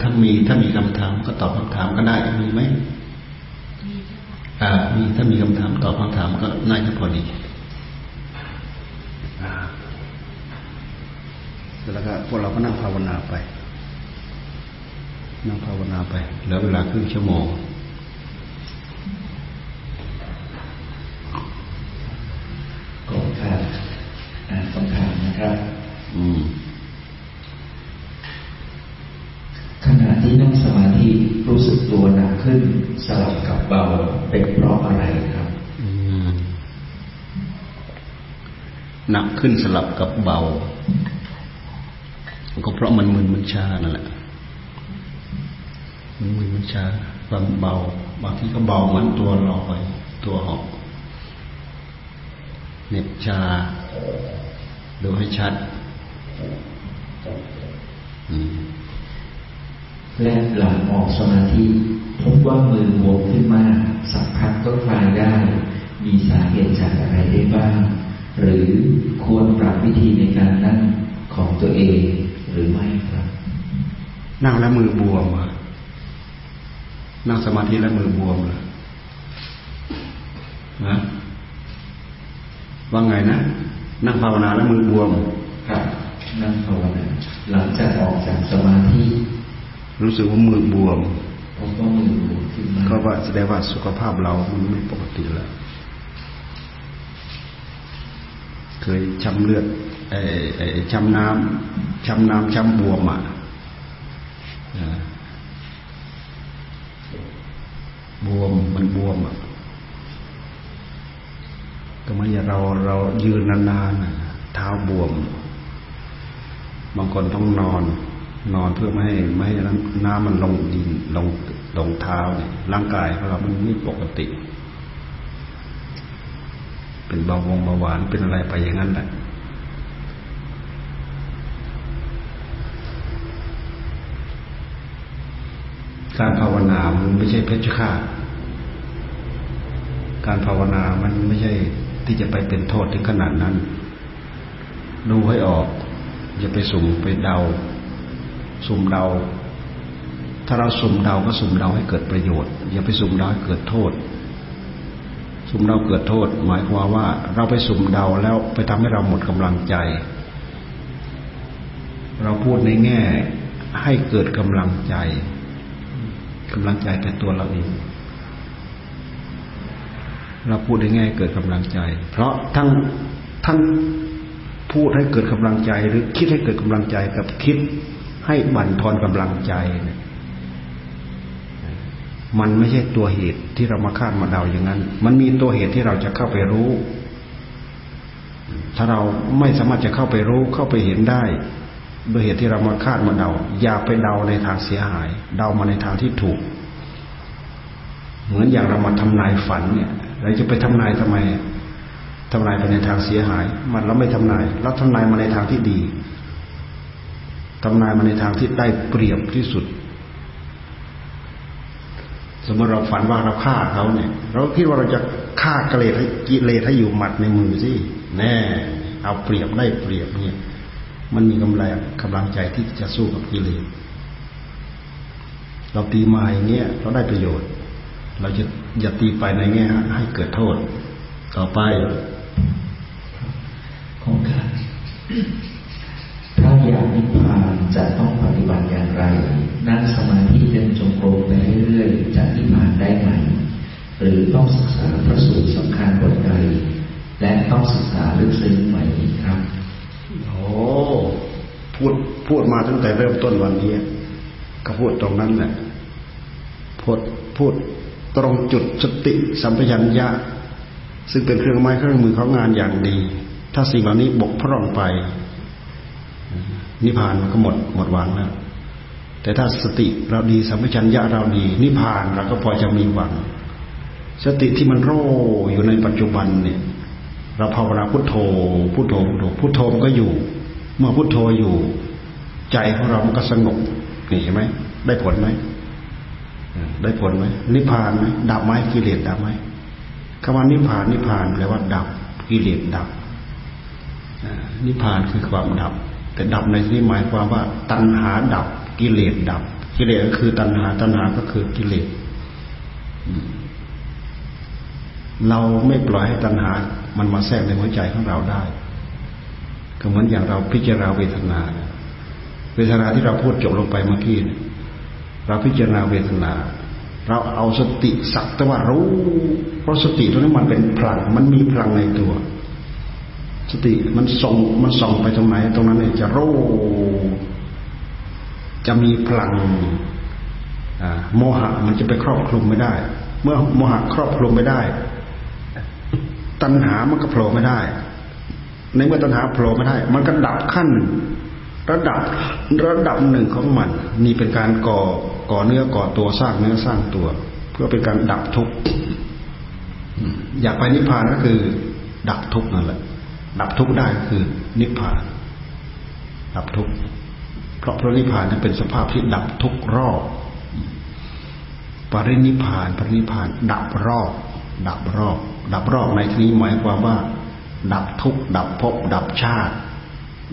ถ้ามีถ้ามีคำถามก็ตอบคำถามก็ได้มีไหมอ่ามีถ้ามีคำถามตอบคำถามก็น่าจะพอดีแล้วก็พวกเราก็นั่งภาวนาไป นั่งภาวนาไปเหลือเวลาครึ่งชั่วโมงก่อนค่ะคำถามนะครับ อืม หนักขึ้นสลับกับเบา ก็เพราะมันมึนมันชานั่นแหละ มันมึนมันชาความเบา บางทีก็เบาเหมือนตัวลอยตัวหอกเน็บชา ดูให้ชัดและหลังออกสมาธิพบว่ามือบวมขึ้นมาก สักพักก็คลายได้ มีสาเหตุจากอะไรได้บ้าง หรือควรปรับวิธีในการนั่งของตัวเองหรือไม่ครับ นั่งแล้วมือบวมอะนั่งสมาธิแล้วมือบวมเหรอนะว่าไงนะ นั่งภาวนาแล้วมือบวมครับนั่งภาวนาหลังจากออกจากสมาธิรู้สึกว่ามือบวมผมก็มือบวมขึ้นมาก็ว่าแสดงว่าสุขภาพเรามันไม่ปกติแล้ว เคยช้ำเลือดไอ้ไอ้ช้ำน้ำช้ำน้ำช้ำบวมอะบวมมันบวมอะก็ไม่อย่าเราเรายืนนานๆเท้าบวม บางคนต้องนอน นอนเพื่อไม่ให้ไม่ให้น้ำมันลงดินลงลงเท้าเนี่ยร่างกายของเรามันไม่ปกติ เป็นเบาวงเบาหวานเป็นอะไรไปอย่างนั้นแหละการภาวนามันไม่ใช่เพชฌฆาต การภาวนามันไม่ใช่ที่จะไปเป็นโทษถึงขนาดนั้น ดูให้ออก อย่าไปสุ่มไปเดา สุ่มเดา ถ้าเราสุ่มเดาก็สุ่มเดาให้เกิดประโยชน์ อย่าไปสุ่มเดาให้เกิดโทษ สุ่มเดาเกิดโทษ หมายความว่า เราไปสุ่มเดาแล้วไปทำให้เราหมดกำลังใจ เราพูดในแง่ ให้เกิดกำลังใจกำลังใจแก่ตัวเราเองเราพูดในแง่เกิดกำลังใจ เพราะทั้งทั้งพูดให้เกิดกำลังใจ หรือคิดให้เกิดกำลังใจกับคิดให้บั่นทอนกำลังใจเนี่ย มันไม่ใช่ตัวเหตุที่เรามาคาดมาเดาอย่างนั้น มันมีตัวเหตุที่เราจะเข้าไปรู้ ถ้าเราไม่สามารถจะเข้าไปรู้เข้าไปเห็นได้โดยเหตุที่เรามาคาดมาเดา อย่าไปเดาในทางเสียหาย เดามาในทางที่ถูก เหมือนอย่างเรามาทำนายฝันเนี่ย เราจะไปทำนายทำไมทำนายไปในทางเสียหาย มันเราไม่ทำนายเราทำนายมาในทางที่ดีทำนายมาในทางที่ได้เปรียบที่สุด สมมติเราฝันว่าเราฆ่าเขาเนี่ย เราคิดว่าเราจะฆ่ากเลสให้กิเลสให้อยู่หมัดในมือสิแน่เอาเปรียบได้เปรียบเนี่ย มันมีกำลังกำลังใจที่จะสู้กับกิเลสเราตีมาอย่างเงี้ยเราได้ประโยชน์ เราจะอย่าตีไปในแง่ให้เกิดโทษ ต่อไปของข้า ถ้าอยากนิพพานจะต้องปฏิบัติอย่างไร นั่งสมาธิเดินจงกรมไปเรื่อยๆจะนิพพานได้ไหม หรือต้องศึกษาพระสูตรสำคัญบทใดและต้องศึกษาลึกซึ้งไหมครับ โอ้พูดพูดมาตั้งแต่เริ่มต้นวันนี้ ก็พูดตรงนั้นแหละพูดพูดตรงจุดสติสัมปชัญญะ ซึ่งเป็นเครื่องไม้เครื่องมือของงานอย่างดี ถ้าสิ่งเหล่านี้บกพร่องไป นิพพานมันก็หมดหมดหวังแล้วแต่ถ้าสติเราดีสัมปชัญญะเราดีนิพพานเราก็พอจะมีหวัง สติที่มันโรอยู่ในปัจจุบันเนี่ย เราภาวนาพุทโธพุทโธพุทโธพุทโธมันก็อยู่ เมื่อพุทโธอยู่ ใจของเรามันก็สงบนี่เห็นไหมได้ผลไหมได้ผลไหมนิพพานไหมดับไหมกิเลสดับไหมคำว่านิพพานนิพพานแปลว่าดับกิเลสดับนิพพานคือความดับ แต่ดับในที่หมายความว่า ตัณหาดับกิเลสดับ กิเลสก็คือตัณหาตัณหาก็คือกิเลสเราไม่ปล่อยให้ตัณหา มันมาแทรกในหัวใจของเราได้ ก็เหมือนอย่างเราพิจารณาเวทนาเวทนาที่เราพูดจบลงไปเมื่อกี้เราพิจารณาเวทนา เราเอาสติสักแต่ว่ารู้เพราะสติตรงนี้มันเป็นพลัง มันมีพลังในตัว สติมันส่งมันส่องไปตรงไหน ตรงนั้นเนี่ยจะรู้จะมีพลังโมหะมันจะไปครอบคลุมไม่ได้ เมื่อโมหะครอบคลุมไม่ได้ ตัณหามันก็โผล่ไม่ได้ ในเมื่อตัณหาโผล่ไม่ได้ มันก็ดับขั้น ระดับระดับหนึ่งของมัน นี่เป็นการก่อก่อเนื้อก่อตัวสร้างเนื้อสร้างตัว เพื่อเป็นการดับทุกข์อยากไปนิพพานก็คือ ดับทุกข์นั่นแหละ ดับทุกข์ได้คือนิพพาน ดับทุกข์เพราะพระนิพพานนั้นเป็นสภาพที่ดับทุกรอบปรินิพพานปรินิพพาน ดับรอบ ดับรอบ ดับรอบในที่นี้หมายความว่า ดับทุกดับภพดับชาติ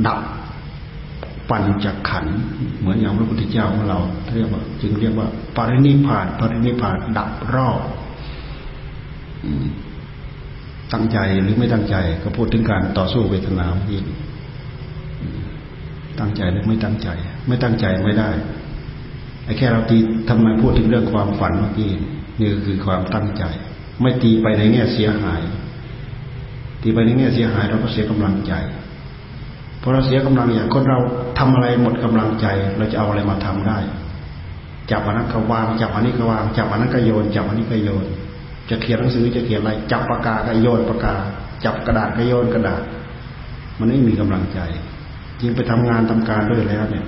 ดับปัญจขันธ์เหมือนอย่างพระพุทธเจ้าของเราเรียกว่าจึงเรียกว่า ปรินิพพาน ปรินิพพาน ดับรอบ ตั้งใจหรือไม่ตั้งใจ ก็พูดถึงการต่อสู้เวทนาเมื่อกี้ตั้งใจหรือไม่ตั้งใจ ไม่ตั้งใจไม่ได้ไอ้แค่เราตีทำไมพูดถึงเรื่องความฝันเมื่อกี้นี่คือความตั้งใจ ไม่ตีไปในแง่เสียหาย ตีไปในแง่เสียหายเราก็เสียกำลังใจพอเราเสียกำลังอย่างคนเราทำอะไรหมดกำลังใจ เราจะเอาอะไรมาทำได้ จับอันนั้นก็วาง จับอันนี้ก็วาง จับอันนั้นก็โยน จับอันนี้ก็โยน จะเขียนหนังสือจะเขียนอะไร จับปากกาก็โยนปากกา จับกระดาษก็โยนกระดาษ มันไม่มีกำลังใจยิ่งไปทำงานทำการด้วยแล้วเนี่ย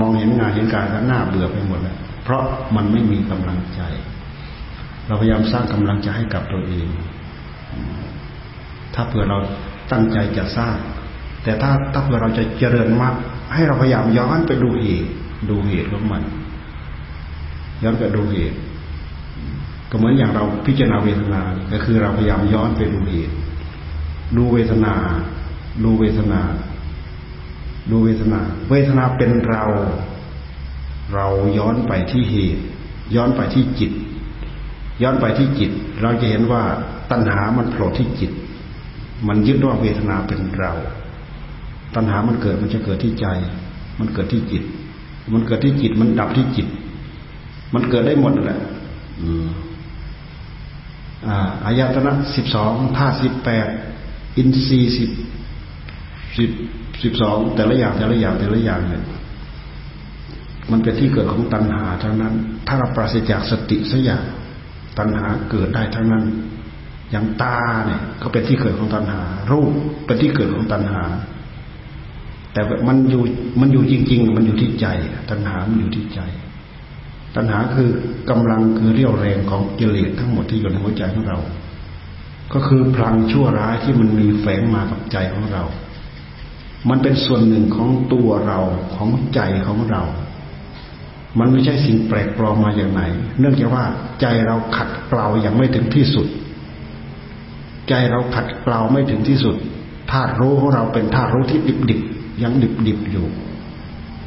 มองเห็นงานเห็นการก็หน่าเบื่อไปหมดแล้วเพราะมันไม่มีกำลังใจ เราพยายามสร้างกำลังใจให้กับตัวเอง ถ้าเผื่อเราตั้งใจจะสร้าง แต่ถ้าถ้าเผื่อเราจะเจริญมาก ให้เราพยายามย้อนไปดูเหตุดูเหตุของมันย้อนไปดูเหตุ ก็เหมือนอย่างเราพิจารณาเวทนาก็คือเราพยายามย้อนไปดูเหตุดูเวทนา ดูเวทนา ดูเวทนา เวทนาเป็นเรา เราย้อนไปที่เหตุ ย้อนไปที่จิต ย้อนไปที่จิต เราจะเห็นว่าตัณหามันโผล่ที่จิต มันยึดว่าเวทนาเป็นเรา ตัณหามันเกิดมันจะเกิดที่ใจ มันเกิดที่จิต มันเกิดที่จิต มันดับที่จิต มันเกิดได้หมดแหละ อ อายตนะสิบสองธาตุสิบแปดอินทรีย์สิบสิบสิบสองแต่ละอย่างแต่ละอย่างแต่ละอย่างเนี่ยมันเป็นที่เกิดของตัณหาทั้งนั้น ถ้าเราปราศจากสติสักอย่างตัณหาเกิดได้ทั้งนั้น อย่างตาเนี่ยก็เป็นที่เกิดของตัณหา รูปเป็นที่เกิดของตัณหา แต่มันอยู่มันอยู่จริง ๆ มันอยู่ที่ใจ ตัณหามันอยู่ที่ใจ ตัณหาคือกำลังคือเรี่ยวแรงของกิเลสทั้งหมดที่อยู่ในหัวใจของเรา ก็คือพลังชั่วร้ายที่มันมีแฝงมากับใจของเรา มันเป็นส่วนหนึ่งของตัวเราของใจของเรา มันไม่ใช่สิ่งแปลกปลอมมาอย่างไหน เนื่องจากว่าใจเราขัดเกลาอย่างไม่ถึงที่สุด ใจเราขัดเกลาไม่ถึงที่สุดธาตุรู้ของเราเป็นธาตุรู้ที่ดิบดิบยังดิบดิบอยู่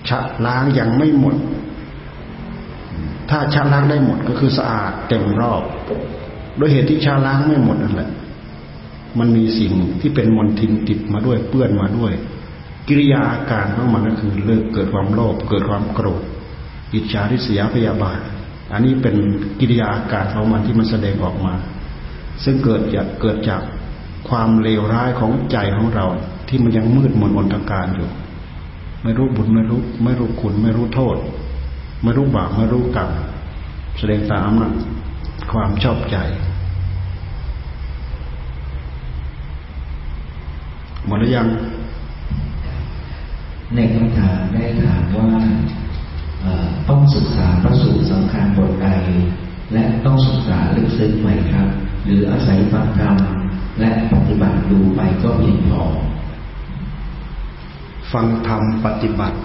ชะล้างยังไม่หมด ถ้าชะล้างได้หมดก็คือสะอาดเต็มรอบ โดยเหตุที่ชะล้างไม่หมดนั่นแหละ มันมีสิ่งที่เป็นมลทินติดมาด้วยเปื้อนมาด้วย กิริยาอาการของมันก็คือเลิกเกิดความโลภเกิดความโกรธอิจฉาริษยาพยาบาท อันนี้เป็นกิริยาอาการของมันที่มันแสดงออกมา ซึ่งเกิดจากเกิดจากความเลวร้ายของใจของเราที่มันยังมืดมนอนตการอยู่ ไม่รู้บุญไม่รู้ ไม่รู้คุณไม่รู้โทษ ไม่รู้บาปไม่รู้กรรมแสดงตามอำนาจความชอบใจหมดแล้วยัง ในคำถามได้ถามว่าต้องศึกษาพระสูตรสำคัญบทใดและต้องศึกษาลึกซึ้งไหมครับ หรืออาศัยฟังธรรมและปฏิบัติดูไปก็เพียงพอฟังธรรมปฏิบัติ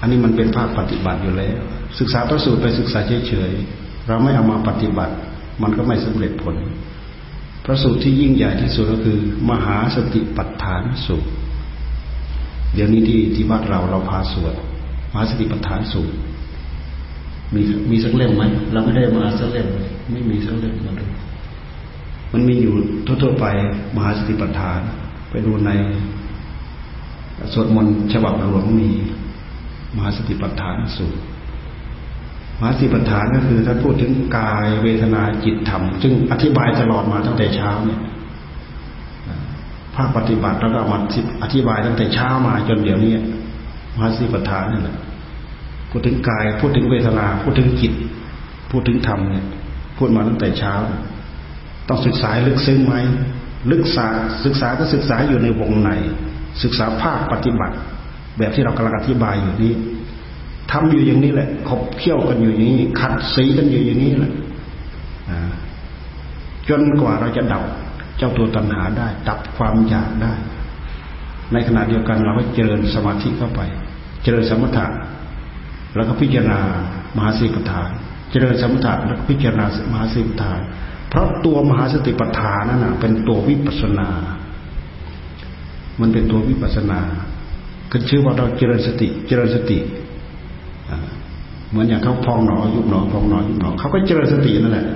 อันนี้มันเป็นภาคปฏิบัติอยู่แล้ว ศึกษาพระสูตรไปศึกษาเฉยๆเราไม่เอามาปฏิบัติ มันก็ไม่สำเร็จผล พระสูตรที่ยิ่งใหญ่ที่สุดก็คือ มหาสติปัฏฐานสูตรเดี๋ยวนี้ที่ที่วัดเราเราพาสวดมหาสติปัฏฐานสูตรมีมีสักเล่มไหมเราไม่ได้มาสักเล่มไม่มีสักเล่มมาดูมันมีอยู่ทั่วๆไปมหาสติปัฏฐาน ไปดูในสวดมนต์ฉบับหลวงมีมหาสติปัฏฐานสูตร มหาสติปัฏฐานก็คือท่านพูดถึงกายเวทนาจิตธรรมซึ่งอธิบายตลอดมาตั้งแต่เช้าเนี่ยภาคปฏิบัติแล้วก็มาอธิบายตั้งแต่เช้ามาจนเดี๋ยวนี้มหาสติปัฏฐานนี่แหละพูดถึงกายพูดถึงเวทนา พูดถึงจิต พูดถึงธรรมเนี่ย พูดมาตั้งแต่เช้า ต้องศึกษาลึกซึ้งไหมลึกษาศึกษาก็ศึกษาอยู่ในวงในศึกษาภาคปฏิบัติ แบบที่เรากำลังอธิบายอยู่นี้ ทำอยู่อย่างนี้แหละขบเคี่ยวกันอยู่อย่างนี้ขัดสีกันอยู่อย่างนี้แหละจนกว่าเราจะดับเจ้าตัวตัณหาได้ ดับความอยากได้ ในขณะเดียวกันเราก็เจริญสมาธิเข้าไป เจริญสมถะแล้วก็พิจารณามหาสีปัฏฐาน เจริญสมถะแล้วก็พิจารณามหาสีปัฏฐาน เพราะตัวมหาสติปัฏฐานนั่นเป็นตัววิปัสนา มันเป็นตัววิปัสนาขึ้นชื่อว่าเราเจริญสติ เจริญสติ เหมือนอย่างเขาพองหนอยุบหนอพองหนอยุบหนอเขาก็เจริญสตินั่นแหละ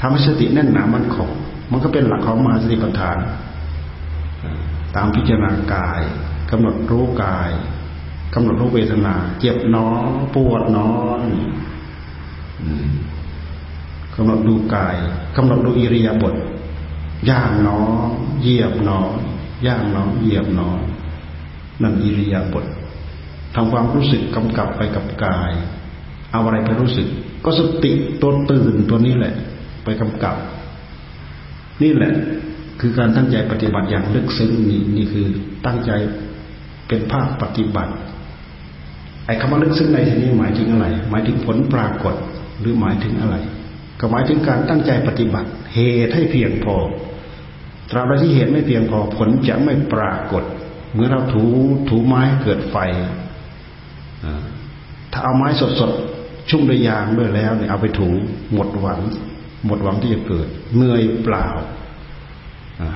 ทำให้สติแน่นหนามันคงมันก็เป็นหลักของมหาสติปัฏฐาน ตามพิจารณากายกำหนดรู้กายกำหนดรู้เวทนา เจ็บหนอปวดหนอกำหนดดูกายกำหนดดูอิริยาบถย่างหนอ เหยียบหนอย่างหนอเหยียบหนอนั่นอิริยาบถ ทำความรู้สึกกำกับไปกับกาย เอาอะไรไปรู้สึก ก็สติตัวตื่นตัวนี้แหละ ไปกำกับ นี่แหละ คือการตั้งใจปฏิบัติอย่างลึกซึ้งนี่นี่คือตั้งใจเป็นภาคปฏิบัติไอ้คำว่าลึกซึ้งในที่นี้หมายถึงอะไร หมายถึงผลปรากฏหรือหมายถึงอะไร ก็หมายถึงการตั้งใจปฏิบัติ เหตุให้เพียงพอตราบใดที่เหตุไม่เพียงพอผลจะไม่ปรากฏ เมื่อเราถูถูไม้เกิดไฟ ถ้าเอาไม้สดๆชุ่มด้วยยางด้วยแล้วเนี่ยเอาไปถูหมดหวัง หมดหวังที่จะเกิดเหนื่อยเปล่า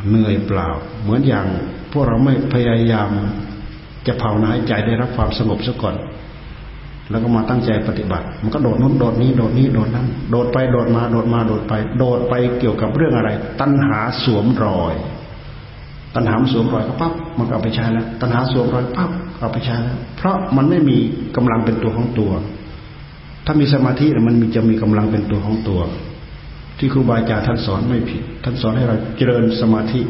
เหนื่อยเปล่า เหมือนอย่างพวกเราไม่พยายามจะภาวนาให้ใจได้รับความสงบซะก่อน แล้วก็มาตั้งใจปฏิบัติ มันก็โดดนู้นโดดนี้โดดนี้โดดนั้นโดดไปโดดมาโดดมาโดดไป โดดไปเกี่ยวกับเรื่องอะไร ตัณหาสวมรอย ตัณหาสวมรอยก็ปั๊บมันก็ไปใช้แล้ว ตัณหาสวมรอยปั๊บ เอาไปใช้แล้วเพราะมันไม่มีกำลังเป็นตัวของตัว ถ้ามีสมาธิมันมีจะมีกำลังเป็นตัวของตัว ที่ครูบาอาจารย์ท่านสอนไม่ผิด ท่านสอนให้เราเจริญสมาธิ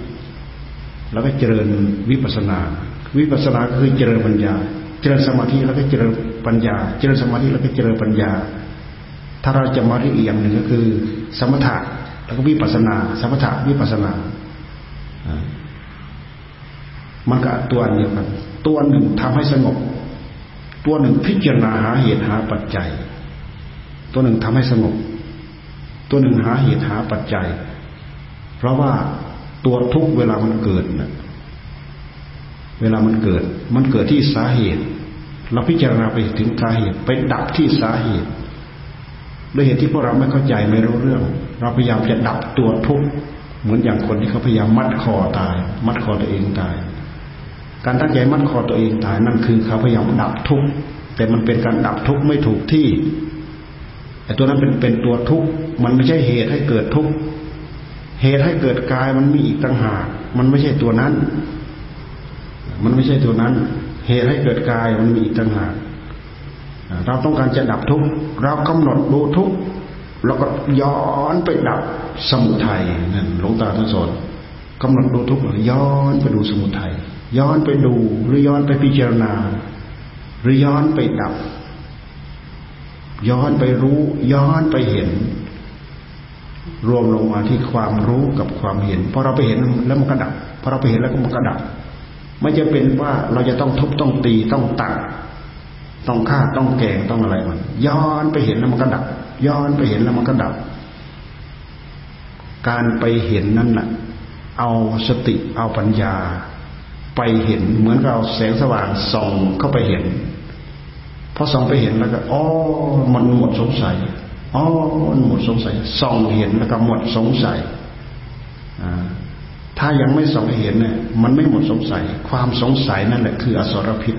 แล้วก็เจริญวิปัสนา วิปัสนาคือเจริญปัญญา เจริญสมาธิแล้วก็เจริญปัญญา เจริญสมาธิแล้วก็เจริญปัญญา ถ้าเราจะมาที่อีกอย่างหนึ่งก็คือ สมถะแล้วก็วิปัสนา สมถะวิปัสนามันก็ตัวอันเดียวกัน ตัวหนึ่งทำให้สงบ ตัวหนึ่งพิจารณาหาเหตุหาปัจจัย ตัวหนึ่งทำให้สงบ ตัวหนึ่งหาเหตุหาปัจจัย เพราะว่าตัวทุกเวลามันเกิดนะเวลามันเกิด มันเกิดที่สาเหตุ เราพิจารณาไปถึงสาเหตุ ไปดับที่สาเหตุด้วยเหตุที่พวกเราไม่เข้าใจไม่รู้เรื่อง เราพยายามจะดับตัวทุกข์เหมือนอย่างคนที่เขาพยายามมัดคอตาย มัดคอตัวเองตาย การตั้งใจมั่นคอตัวเองตายนั่นคือเขาพยายามดับทุกข์แต่มันเป็นการดับทุกข์ไม่ถูกที่ไอ้ตัวนั้นเป็นเป็นตัวทุกข์มันไม่ใช่เหตุให้เกิดทุกข์เหตุให้เกิดกายมันมีอีกต่างหาก มันไม่ใช่ตัวนั้น มันไม่ใช่ตัวนั้น เหตุให้เกิดกายมันมีอีกต่างหากเราต้องการจะดับทุกข์เรากำหนดดูทุกข์แล้วก็ย้อนไปดับสมุทัยนั่นหลวงตาท่านสอน กำหนดดูทุกข์ย้อนไปดูสมุทัยย้อนไปดูหรือย้อนไปพิจารณา หรือย้อนไปดับ ย้อนไปรู้ ย้อนไปเห็น รวมลงมาที่ความรู้กับความเห็นพอเราไปเห็นแล้วมันก็ดับพอเราไปเห็นแล้วก็มันก็ดับไม่จะเป็นว่าเราจะต้องทุบต้องตีต้องตัดต้องฆ่าต้องแกงต้องอะไรมันย้อนไปเห็นแล้วมันก็ดับ ย้อนไปเห็นแล้วมันก็ดับ การไปเห็นนั่นแหละ เอาสติเอาปัญญา ไปเห็นเหมือนเราแสงสว่างส่องเข้าไปเห็นพอส่องไปเห็นแล้วก็อ๋อมันหมดสงสัยอ๋อมันหมดสงสัยส่องเห็นแล้วก็หมดสงสัยถ้ายังไม่ส่องเห็นเนี่ยมันไม่หมดสงสัย ความสงสัยนั่นแหละคืออสรพิษ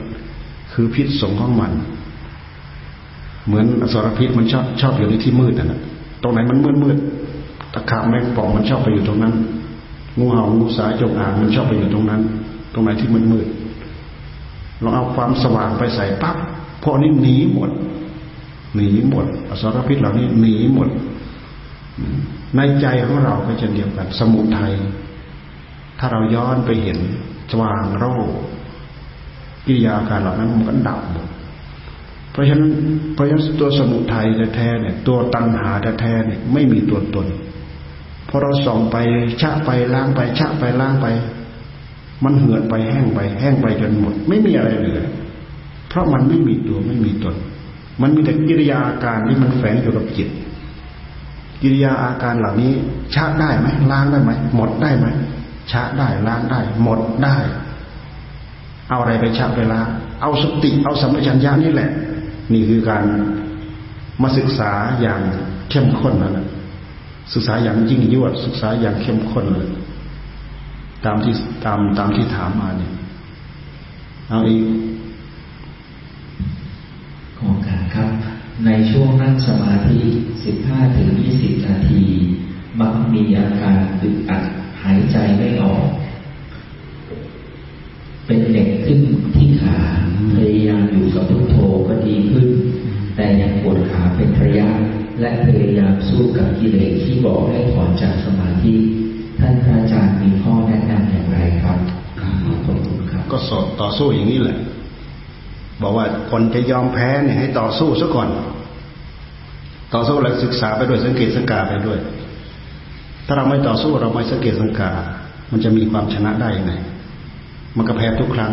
คือพิษสงของมัน เหมือนอสรพิษมันชอบชอบอยู่ในที่มืดนะตรงไหนมันมืดมืดตะขาบแมงป่องมันชอบไปอยู่ตรงนั้น งูเห่างูสายจงอางมันชอบไปอยู่ตรงนั้น ตรงไหนที่มืดมืดเราเอาความสว่างไปใส่ปั๊บพวกนี้หนีหมด หนีหมดอสรพิษเหล่านี้หนีหมด ในใจของเราก็จะเดียวกัน สมุทัยถ้าเราย้อนไปเห็นสว่างโรกิริยาการเหล่านั้นมันก็ดับหมดเพราะฉะนั้นเพราะฉะนั้นตัวสมุทัยแท้ๆเนี่ย ตัวตัณหาแท้ๆเนี่ยไม่มีตัวตน พอเราส่องไปชะไปล้างไปชะไปล้างไป มันเหือดไปแห้งไป แห้งไปจนหมด ไม่มีอะไรเหลือเพราะมันไม่มีตัวไม่มีตน มันมีแต่กิริยาอาการที่มันแฝงอยู่กับจิต กิริยาอาการเหล่านี้ชะได้ไหมล้างได้ไหมหมดได้ไหมชะได้ล้างได้ หมดได้ เอาอะไรไปชะไปล้างเอาสติเอาสัมปชัญญะนี่แหละ นี่คือการมาศึกษาอย่างเข้มข้นนะ ศึกษาอย่างยิ่งยวดศึกษาอย่างเข้มข้นเลย ตามที่ตามตามที่ถามมาเนี่ยเอาอีกขอการครับ ในช่วงนั่งสมาธิ 15ถึง20 นาที มักมีอาการอึดอัดหายใจไม่ออก เป็นเด็กขึ้นที่ขาพยายามอยู่กับพุทโธก็ดีขึ้น แต่ยังปวดขาเป็นระยะ และพยายามสู้กับกิเลสที่บอกให้ถอนจากสมาธิท่านพระอาจารย์มีข้อแนะนำอย่างไรครับขอบคุณครับ ก็สดต่อสู้อย่างนี้แหละ บอกว่าคนจะยอมแพ้เนี่ยให้ต่อสู้ซะก่อน ต่อสู้แล้วศึกษาไปด้วยสังเกตสังกาไปด้วย ถ้าเราไม่ต่อสู้เราไม่สังเกตสังกา มันจะมีความชนะได้ยังไงมันก็แพ้ทุกครั้ง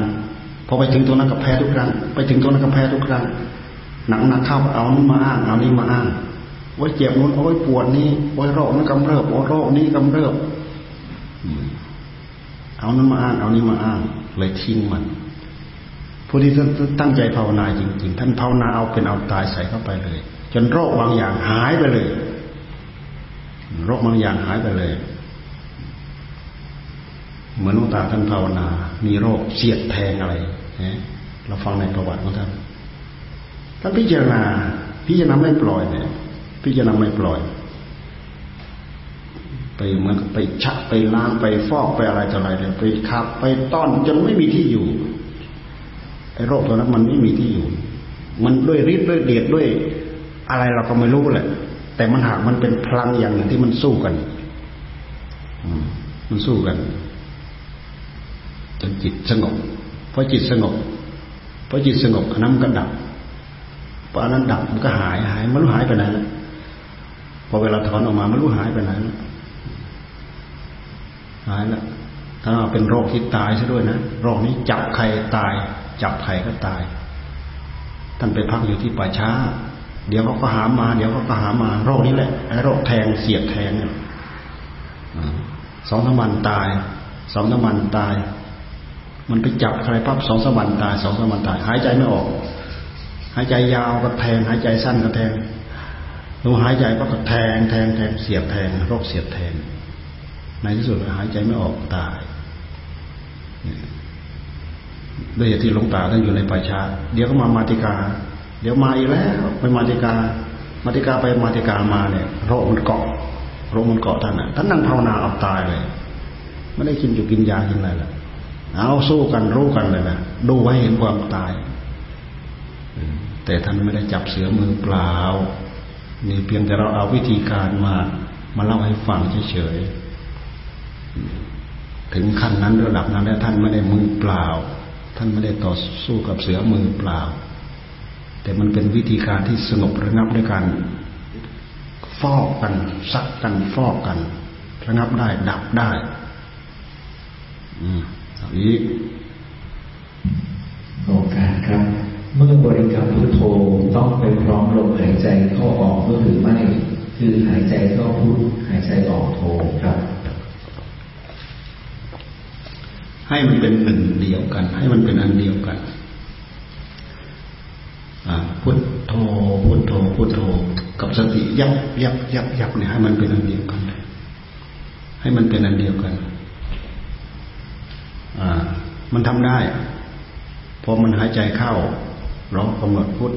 พอไปถึงตรงนั้นก็แพ้ทุกครั้ง ไปถึงตรงนั้นก็แพ้ทุกครั้งหนักหนักเข้าเอานี้มาอ้างเอานี้มาอ้าง ว่าเจ็บนู้นโอ้ยปวดนี้โอ้ยโรคนั้นกำเริบโอ้โรคนี้กำเริบเอานั้นมาอ้างเอานี้มาอ้างเลยทิ้งมันผู้ที่ท่านตั้งใจภาวนาจริง ๆ ท่านภาวนาเอาเป็นเอาตายใส่เข้าไปเลย จนโรคบางอย่างหายไปเลย โรคบางอย่างหายไปเลย เหมือนหลวงตาท่านภาวนา มีโรคเสียดแทงอะไรเราฟังในประวัติของท่านท่านพิจารณาพิจารณาไม่ปล่อยเนี่ย พิจารณาไม่ปล่อย ไปเหมือนไปชักไปล้างไปฟอกไปอะไรต่ออะไรเลยไปขับ ไปต้อนจนไม่มีที่อยู่ไอ้โรคตัวนั้นมันไม่มีที่อยู่ มันด้วยฤทธิ์ด้วยเดชด้วย อะไรเราก็ไม่รู้แหละ แต่มันหากมันเป็นพลังอย่างหนึ่งที่มันสู้กันมันสู้กันจนจิตสงบพอจิตสงบพอจิตสงบอันนั้นมันก็ดับพออันนั้นดับมันก็หายหายมันหายไปไหนแล้ว อเวลาถอนออกมาไม่รู้หายไปไหนแล้วหายแล้วถ้าเป็นโรคที่ตายซะด้วยนะโรคนี้จับใครตาย จับใครก็ตาย ท่านไปพักอยู่ที่ป่าช้า เดี๋ยวเขาก็หามา เดี๋ยวเขาก็หามา โรคนี้แหละไอ้โรคแทงเสียดแทงเนี่ยสองสามวันตาย สองสามวันตาย มันไปจับใครปั๊บสองสามวันตายสองสามวันตาย หายใจไม่ออก หายใจยาวก็แทง หายใจสั้นก็แทง ลมหายใจก็แทงแทงแทงเสียบแทงโรคเสียบแทง ในที่สุดหายใจไม่ออกตายด้วยเหตุที่หลวงตาท่านอยู่ในป่าช้าเดี๋ยวก็มามาติกา เดี๋ยวมาอีกแล้วไปมาติกา มาติกาไปมาติกามาเนี่ยโรคมันเกาะโรคมันเกาะท่านน่ะท่านนั่งภาวนาเอาตายเลยไม่ได้กินอยู่กินยากินอะไรละเอาสู้กันรู้กันเลยนะดูไว้เห็นความตาย แต่ท่านไม่ได้จับเสือมือเปล่า นี่เพียงแต่เราเอาวิธีการมามาเล่าให้ฟังเฉยๆถึงขั้นนั้นระดับนั้นแล้วท่านไม่ได้มือเปล่า ท่านไม่ได้ต่อสู้กับเสือมือเปล่า แต่มันเป็นวิธีการที่สงบระงับด้วยการฟอกกันซักกันฟอกกัน ระงับได้ดับได้อืมนี้โอกาสครับ เมื่อบริกรรมพุทโธต้องไปพร้อมลมหายใจเข้าออกก็หรือไม่ คือหายใจเข้าพุทหายใจออกโธครับ ให้มันเป็นหนึ่งเดียวกัน ให้มันเป็นอันเดียวกันพุทโธพุทโธพุทโธกับสติยับยับยับยับเนี่ยให้มันเป็นอันเดียวกัน ให้มันเป็นอันเดียวกัน อ่า มันทำได้พอมันหายใจเข้า เรากำหนดพุทห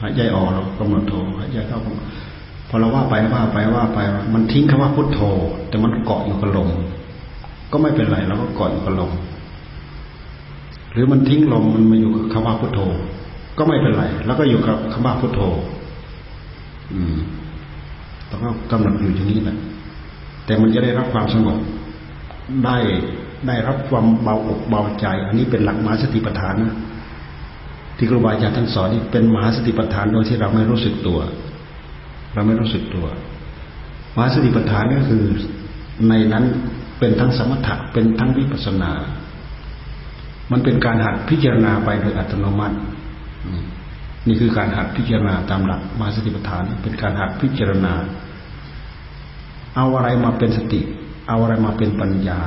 หายใจออกเรากำหนดโทหายใจเข้าพอเราว่าไปว่าไปว่าไป มันทิ้งคำว่าพุทโธ แต่มันเกาะอยู่กับลมก็ไม่เป็นไรเราก็เกาะอยู่กับลมหรือมันทิ้งลมมันมาอยู่กับคำว่าพุทโธ ก็ไม่เป็นไร แล้วก็อยู่กับคำว่าพุทโธ อืมต้องกำหนดอยู่อย่างนี้แหละแต่มันจะได้รับความสงบได้ได้รับความเบาอกเบาใจ อันนี้เป็นหลักมาสติปัฏฐานนะ ที่ครูบาอาจารย์ท่านสอนนี่เป็นมหาสติปัฏฐานโดยที่เราไม่รู้สึกตัว เราไม่รู้สึกตัว มหาสติปัฏฐานก็คือในนั้นเป็นทั้งสมถะเป็นทั้งวิปัสนา มันเป็นการหัดพิจารณาไปโดยอัตโนมัติ นี่คือการหัดพิจารณาตามหลักมหาสติปัฏฐาน เป็นการหัดพิจารณา เอาอะไรมาเป็นสติ เอาอะไรมาเป็นปัญญา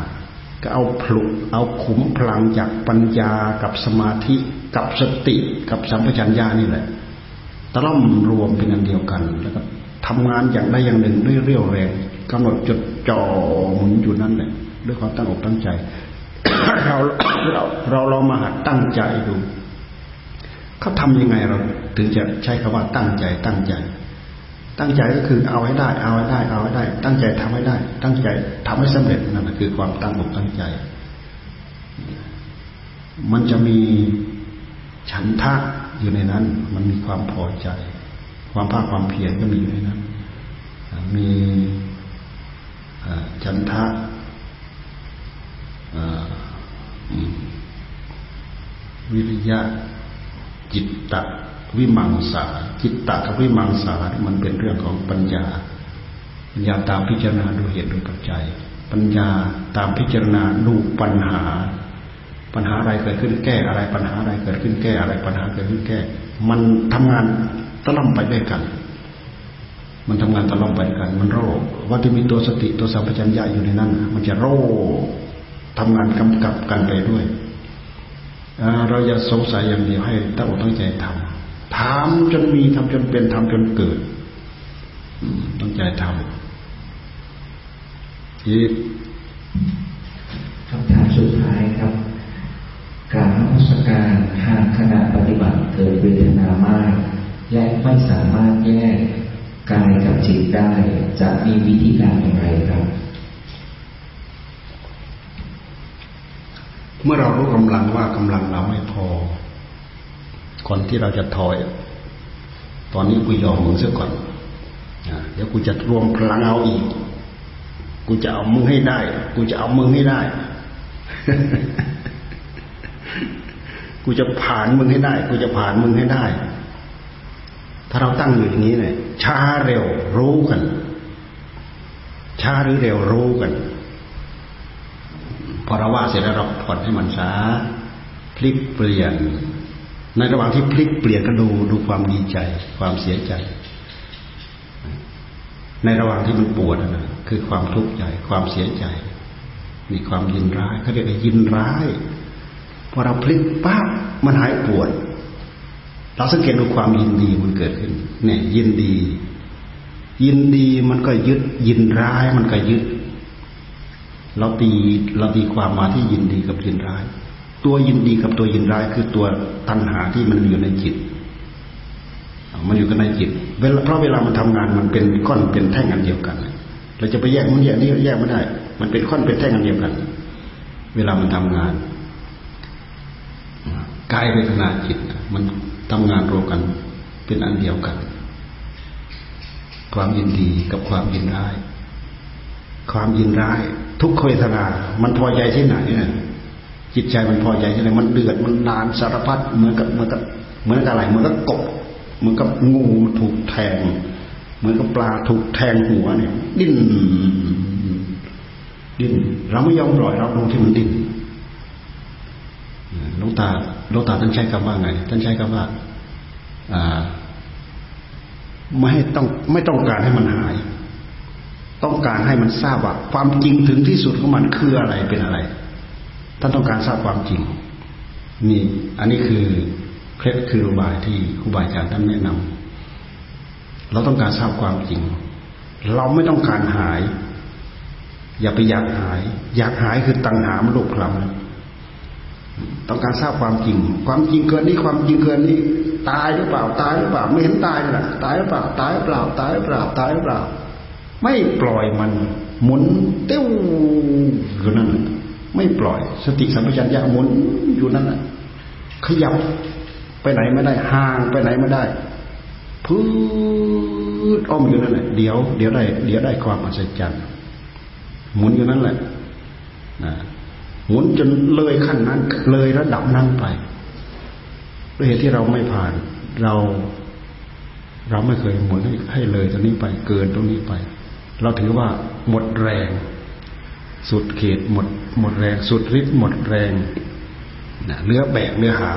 ก็เอาผลุเอาขุมพลังจากปัญญากับสมาธิกับสติกับสัมปชัญญะนี่แหละตล่อมรวมเป็นอันเดียวกัน แล้วก็ทำงานอย่างใดอย่างหนึ่งด้วยเรี่ยวแรงกำหนดจดจ่อหมุนอยู่นั่นแหละด้วยความตั้งอกตั้งใจ เราเราเราลองมาหัดตั้งใจดูเขาทำยังไงเรา ถึงจะใช้คำว่าตั้งใจตั้งใจ ตั้งใจก็คือเอาให้ได้ เอาให้ได้ เอาให้ได้ ตั้งใจทำให้ได้ ตั้งใจทำให้สำเร็จนั่นคือความตั้งอกตั้งใจ มันจะมีฉันทะอยู่ในนั้น มันมีความพอใจ ความภาคความเพียรก็มีอยู่ในนั้น มีฉันทะวิริยะจิตตะ วิมังสาจิตตะกับวิมังสามันเป็นเรื่องของปัญญา ปัญญาตามพิจารณาดูเหตุดูปัจจัย ปัญญาตามพิจารณาดูปัญหา ปัญหาอะไรเกิดขึ้นแก้อะไรปัญหาอะไรเกิดขึ้นแก้อะไรปัญหาเกิดขึ้นแก้ มันทำงานตล่อมไปด้วยกัน มันทำงานตล่อมไปด้วยกัน มันโรคว่าที่มีตัวสติตัวสัมปชัญญะอยู่ในนั้น มันจะโรคทำงานกำกับกันไปด้วยเราอย่าสงสัยอย่างเดียวให้ตั้งอกตั้งใจทำ ทำจนมีทำจนเป็นทำจนเกิดตั้งใจทำทีคำถามสุดท้ายครับการนมัสการหากขณะปฏิบัติเกิดเวทนามาก และไม่สามารถแยกกายกับจิตได้จะมีวิธีการอย่างไรครับ เมื่อเรารู้กำลังว่ากำลังเราไม่พอ ก่อนที่เราจะถอย ตอนนี้กูยอมมึงเสียก่อนเดี๋ยวกูจะรวมพลังเอาอีก กูจะเอามึงให้ได้ กูจะเอามึงให้ได้ กูจะผ่านมึงให้ได้ กูจะผ่านมึงให้ได้ ถ้าเราตั้งอยู่อย่างนี้เนี่ยช้าเร็วรู้กัน ช้าหรือเร็วรู้กัน พอเราว่าเสร็จแล้วเราผ่อนให้มันช้าพลิกเปลี่ยน ในระหว่างที่พลิกเปลี่ยนก็ดูดูความดีใจ ความเสียใจ ในระหว่างที่มันปวดนะคือความทุกข์ใจ ความเสียใจ มีความยินร้ายเขาเรียกว่ายินร้ายพอเราพลิกปั๊บมันหายปวด เราสังเกตดูความยินดีมันเกิดขึ้น เนี่ย ยินดี ยินดีมันก็ยึด ยินร้ายมันก็ยึด เราตีเราตีความมาที่ยินดีกับยินร้าย ตัวยินดีกับตัวยินร้ายคือตัวตัณหาที่มันอยู่ในจิต มันอยู่กันในจิตเพราะเวลามันทำงานมันเป็นก้อนเป็นแท่งอันเดียวกัน เราจะไปแยกมันแยกนี้แยกไม่ได้ มันเป็นก้อนเป็นแท่งอันเดียวกัน เวลามันทำงานกายเวทนาจิตมันทำงานรวมกันเป็นอันเดียวกัน ความยินดีกับความยินร้าย ความยินร้าย ทุกขเวทนา มันพอใจที่ไหนเนี่ย จิตใจมันพอใจที่ไหนมันเดือดมันนานสารพัดเหมือนกับเหมือนกับเหมือนกับอะไรเหมือนกับกบเหมือนกับงูถูกแทง เหมือนกับปลาถูกแทงหัวเนี่ย ดิ้นดิ้นเราไม่ยอมปล่อยเราลงที่มันดิ้นหลวงตาหลวงตาท่านใช้คำว่าไงท่านใช้คำว่าอ่าไม่ให้ต้องไม่ต้องการให้มันหาย ต้องการให้มันทราบว่า ความจริงถึงที่สุดของมันคืออะไรเป็นอะไร ท่านต้องการทราบความจริงนี่อันนี้คือเคล็ดคืออุบายที่ครูบาอาจารย์ท่านแนะนำเราต้องการทราบความจริง เราไม่ต้องการหาย อย่าไปอยากหาย อยากหายคือตัณหามันลุกคลำต้องการทราบความจริง ความจริงเกินนี้ความจริงเกินนี้ ตายหรือเปล่าตายหรือเปล่า ไม่เห็นตายเลยตายหรือเปล่าตายหรือเปล่าตายหรือเปล่าตายหรือเปล่า ไม่ปล่อยมันหมุนเตี้ยวอยู่นั่น ไม่ปล่อย สติสัมปชัญญะหมุนอยู่นั่นขยับไปไหนไม่ได้ห่างไปไหนไม่ได้พื้นอ้อมอยู่นั่นแหละเดี๋ยวเดี๋ยวได้เดี๋ยวได้ความอัศจรรย์หมุนอยู่นั่นแหละนะหมุนจนเลยขั้นนั้น เลยระดับนั้นไปด้วยเหตุที่เราไม่ผ่าน เรา เราไม่เคยหมุนให้ให้เลยตรงนี้ไป เกินตรงนี้ไป เราถือว่าหมดแรง สุดเขตหมด หมดแรง สุดฤทธิ์หมดแรงนะเนื้อแบกเนื้อหา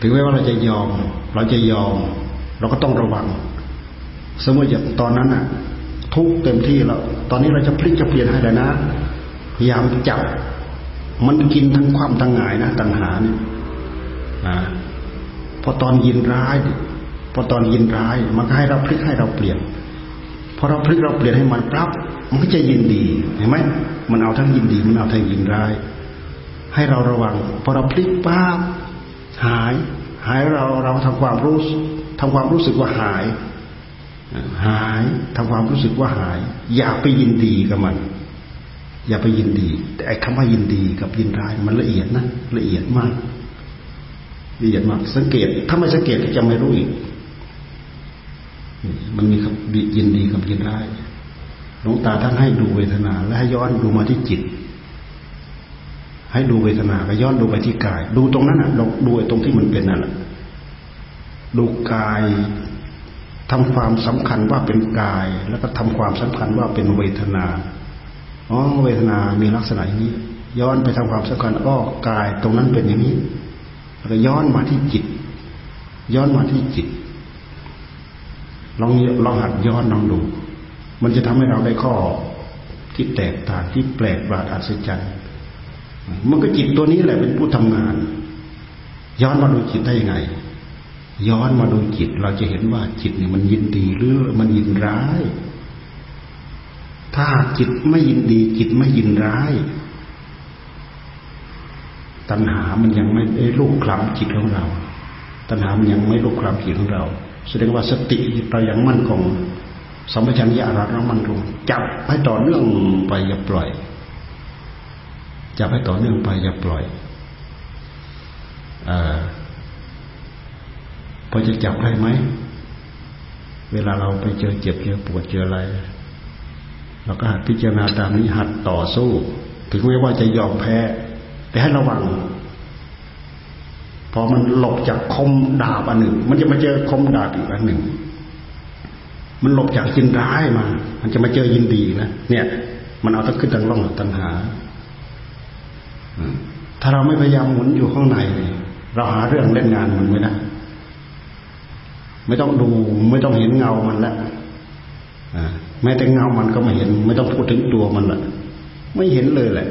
ถึงแม้ว่าเราจะยอม เราจะยอม เราก็ต้องระวัง สมมติอย่างตอนนั้นอะทุกเต็มที่แล้ว ตอนนี้เราจะพลิกจะเปลี่ยนให้แล้วนะ พยายามจับ มันกินทั้งความทั้งหงายนะตัณหาเนี่ยนะพอตอนยินร้ายพอตอนยินร้าย มันก็ให้เราพลิกให้เราเปลี่ยนพอเราพลิกเราเปลี่ยนให้มันปั๊บ มันก็จะยินดีเห็นไหมมันเอาทั้งยินดี มันเอาทั้งยินร้าย ให้เราระวังพอเราพลิกปั๊บหาย หายเราเราทำความรู้ทำความรู้สึกว่าหาย หายทำความรู้สึกว่าหาย อย่าไปยินดีกับมัน อย่าไปยินดีแต่ไอ้คำว่ายินดีกับยินร้าย มันละเอียดนะละเอียดมากละเอียดมาก สังเกต ถ้าไม่สังเกตจะไม่รู้อีกมันมีกับยินดีกับยินร้าย หลวงตาท่านให้ดูเวทนา และให้ย้อนดูมาที่จิต ให้ดูเวทนาก็ย้อนดูไปที่กาย ดูตรงนั้นอะดูตรงที่มันเป็นนั่นแหละดูกายทำความสำคัญว่าเป็นกาย แล้วก็ทำความสำคัญว่าเป็นเวทนาอ๋อเวทนามีลักษณะอย่างนี้ ย้อนไปทำความสำคัญอ้อกายตรงนั้นเป็นอย่างนี้แล้วก็ย้อนมาที่จิต ย้อนมาที่จิตลองลองหัดย้อนลองดู มันจะทำให้เราได้ข้อที่แตกต่างที่แปลกประหลาดอัศจรรย์มันก็จิตตัวนี้แหละเป็นผู้ทำงาน ย้อนมาดูจิตได้ยังไง ย้อนมาดูจิต เราจะเห็นว่าจิตนี่มันยินดีหรือมันยินร้าย ถ้าจิตไม่ยินดี จิตไม่ยินร้าย ตัณหามันยังไม่ได้ลูกคลำจิตของเรา ตัณหามันยังไม่ลูกคลำจิตของเรา แสดงว่าสติเรายังมั่นคง สัมปชัญญะเรามั่นคงจับให้ต่อเนื่องไปอย่าปล่อย จับให้ต่อเนื่องไปอย่าปล่อยอพอจะจับได้ไหม เวลาเราไปเจอเจ็บเจอปวดเจออะไรเราก็หัดพิจารณาตามนี้หัดต่อสู้ ถึงแม้ว่าจะยอมแพ้ แต่ให้ระวังพอมันหลบจากคมดาบอันหนึ่ง มันจะมาเจอคมดาบอีกอันหนึ่ง มันหลบจากยินร้ายมา มันจะมาเจอยินดีนะเนี่ย มันเอาทั้งขึ้นทั้งล่องตัณหาถ้าเราไม่พยายามหมุนอยู่ข้างในเราหาเรื่องเล่นงานมันไม่ได้ไม่ต้องดูไม่ต้องเห็นเงามันแล้วแม้แต่เงามันก็ไม่เห็น ไม่ต้องพูดถึงตัวมันละไม่เห็นเลยแหละ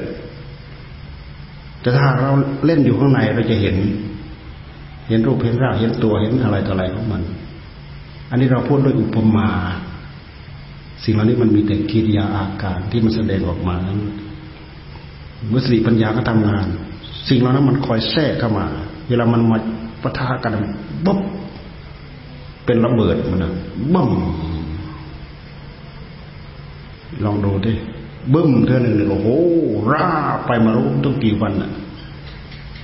แต่ถ้าเราเล่นอยู่ข้างในเราจะเห็น เห็นรูปเห็นร่างเห็นตัวเห็นอะไรต่ออะไรของมัน อันนี้เราพูดด้วยอุปมา สิ่งเหล่านี้มันมีแต่กิริยาอาการที่มันแสดงออกมานั้นเมื่อสติปัญญาก็ทำงาน สิ่งเหล่านั้นมันคอยแทรกเข้ามา เวลามันมาปะทะกันบ๊บเป็นระเบิดมันนะบึ้มลองดูดิบึ้มเท่านึงโอ้โหราไปมารู้ตั้งกี่วันอะ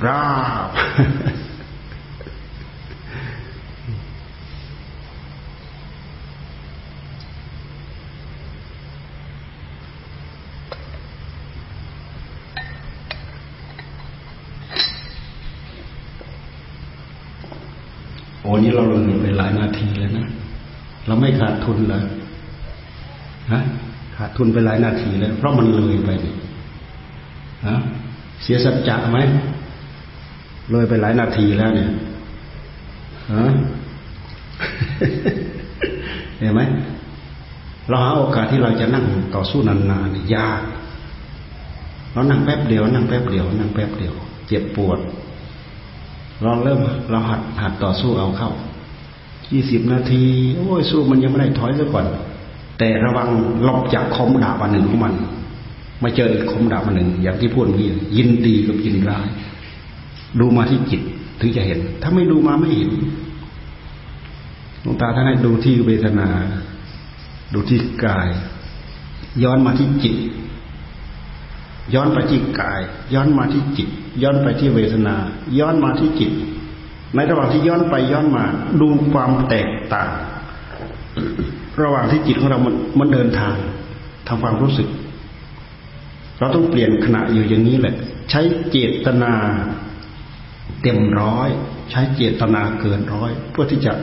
ราโอ้นี้เราเลยไปหลายนาทีแล้วนะ เราไม่ขาดทุนเลยฮะขาดทุนไปหลายนาทีแล้วเพราะมันเลยไปฮะเสียสัจจะไหมเลยไปหลายนาทีแล้วเนี่ยฮะเห็นไหมเราหาโอกาสที่เราจะนั่งต่อสู้นานๆยากเรานั่งแป๊บเดียว นั่งแป๊บเดียว นั่งแป๊บเดียว เจ็บปวด เราเริ่มเราหัดหัดต่อสู้เอาเข้ายี่สิบนาที โอ้ยสู้มันยังไม่ได้ถอยซะก่อน แต่ระวังหลบจากคมดาบอันหนึ่งของมัน มาเจอคมดาบอันหนึ่ง อย่างที่พูดเมื่อกี้ยินดีกับยินร้าย ดูมาที่จิตถึงจะเห็น ถ้าไม่ดูมาไม่เห็นหลวงตาท่านให้ดูที่เวทนา ดูที่กาย ย้อนมาที่จิต ย้อนไปที่กาย ย้อนมาที่จิต ย้อนไปที่เวทนา ย้อนมาที่จิต ในระหว่างที่ย้อนไปย้อนมา ดูความแตกต่าง ระหว่างที่จิตของเรามันมันเดินทางทำความรู้สึก เราต้องเปลี่ยนขณะอยู่อย่างนี้แหละ ใช้เจตนาเต็มร้อย ใช้เจตนาเกินร้อย เพื่อที่จะ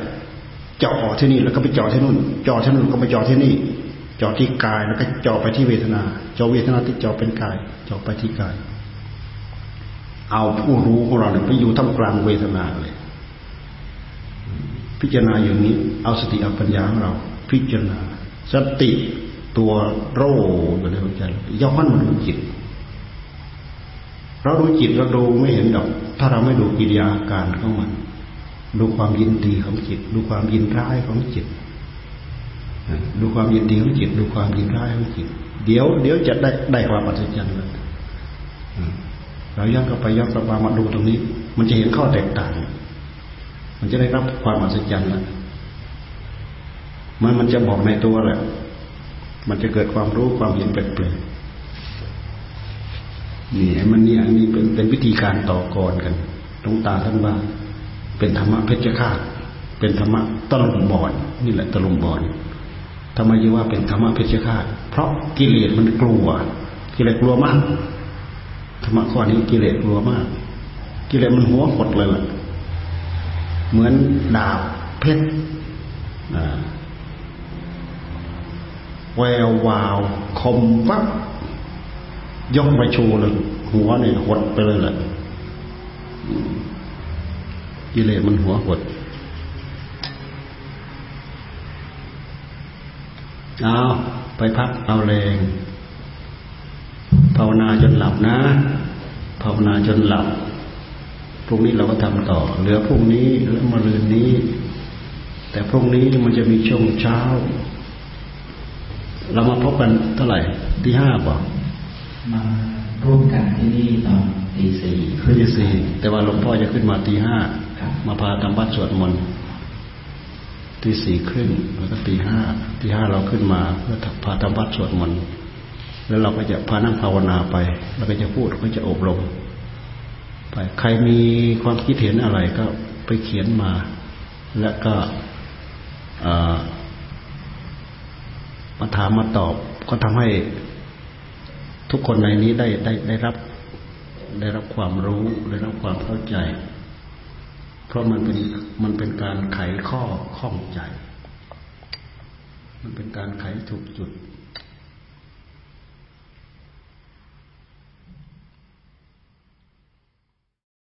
เจาะที่นี่แล้วก็ไปเจาะที่นู่นเจาะที่นู่นก็ไปเจาะที่นี่ เจาะที่กายแล้วก็เจาะไปที่เวทนา เจาะเวทนาที่เจาะเป็นกาย เจาะไปที่กาย เอาผู้รู้ของเราเนี่ยไปอยู่ท่ามกลางเวทนาเลย พิจารณาอย่างนี้ เอาสติเอาปัญญาของเรา พิจารณา สติตัวโรอยู่ในหัวใจย้อนมาดูจิต เราดูจิตเราดูไม่เห็นดอก ถ้าเราไม่ดูกิริยาการของมัน ดูความยินดีของจิต ดูความยินร้ายของจิต ดูความยินดีของจิต ดูความยินร้ายของจิต เดี๋ยวเดี๋ยวจะได้ได้ความอัศจรรย์เลยเราย้อนกลับไปย้อนกลับมามาดูตรงนี้ มันจะเห็นข้อแตกต่าง มันจะได้รับความอัศจรรย์แล้วมันมันจะบอกในตัวแหละ มันจะเกิดความรู้ความเห็นแปลกๆนี่มันเนี่ยนี่เป็นเป็นวิธีการต่อกรกันตรงตาท่านว่า เป็นธรรมะเพชฌฆาตเป็นธรรมะตะลุมบอลนี่แหละตะลุมบอล ทำไมยึงว่าเป็นธรรมะเพชฌฆาต เพราะกิเลสมันกลัว กิเลสกลัวมาก ธรรมะข้อนี้กิเลสกลัวมาก กิเลสมันหัวหดเลยล่ะ เหมือนดาบเพชรแวววาวคมวับยกไปชูเลยหัวเนี่ยหดไปเลยแหละกิเลสมันหัวหด เอาไปพักเอาแรงภาวนาจนหลับนะ ภาวนาจนหลับพรุ่งนี้เราก็ทำต่อ เหลือพรุ่งนี้เหลือมะรืนนี้ แต่พรุ่งนี้มันจะมีช่วงเช้า เรามาพบกันเท่าไหร่ที่ห้าบอกมาร่วมกันที่นี่ตอนตีสี่ตีสี่แต่ว่าหลวงพ่อจะขึ้นมาตีห้ามาพาทำวัดสวดมนต์ ตีสี่ครึ่งแล้วก็ตีห้าตีห้าเราขึ้นมาเพื่อพาทำวัดสวดมนต์แล้วเราก็จะพานั่งภาวนาไปเราก็จะพูดก็จะอบรมไปใครมีความคิดเห็นอะไรก็ไปเขียนมา แล้วก็มาถามมาตอบ ก็ทำให้ทุกคนในนี้ได้ได้ได้รับ ได้รับความรู้ ได้รับความเข้าใจ ราะมันเป็นมันเป็นการไขข้อข้องใจ มันเป็นการไขถูกจุด